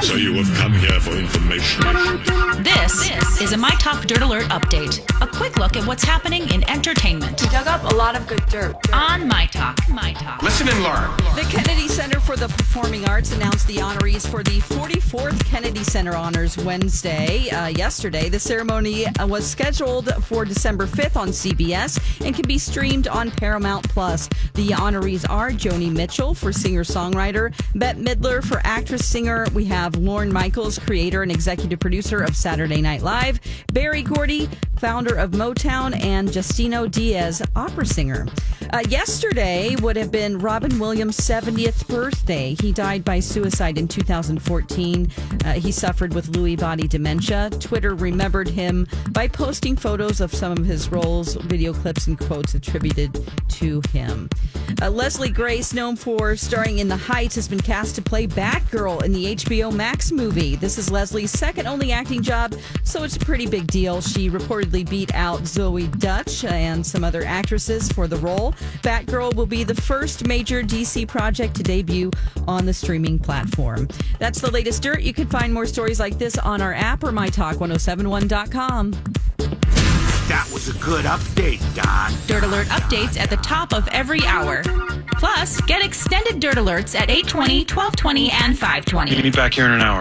So you have come here for information. This is a My Talk Dirt Alert update. A quick look at what's happening in entertainment We dug up a lot of good dirt. on My Talk. My Talk. Listen and learn. The Kennedy Center for the Performing Arts announced the honorees for the 44th Kennedy Center Honors Wednesday. Uh, yesterday, the ceremony uh, was scheduled for December 5th on CBS and can be streamed on Paramount Plus. The honorees are Joni Mitchell for singer-songwriter, Bette Midler for actress-singer. We have Lorne Michaels, creator and executive producer of Saturday Night Live, Berry Gordy, founder of Motown, and Justino Diaz, opera singer. Uh, yesterday would have been Robin Williams' 70th birthday. He died by suicide in 2014. Uh, he suffered with Lewy body dementia. Twitter remembered him by posting photos of some of his roles, video clips, and quotes attributed to him. Uh, Leslie Grace, known for starring in The Heights, has been cast to play Batgirl in the HBO Max movie. This is Leslie's second only acting job, so it's a pretty big deal. She reportedly beat out Zoey Deutch and some other actresses for the role. Batgirl will be the first major DC project to debut on the streaming platform. That's the latest dirt. You can find more stories like this on our app or mytalk1071.com. That was a good update, Don. Dirt Alert updates at the top of every hour. Plus, get extended Dirt Alerts at 820, 1220, and 520. Meet me back here in an hour.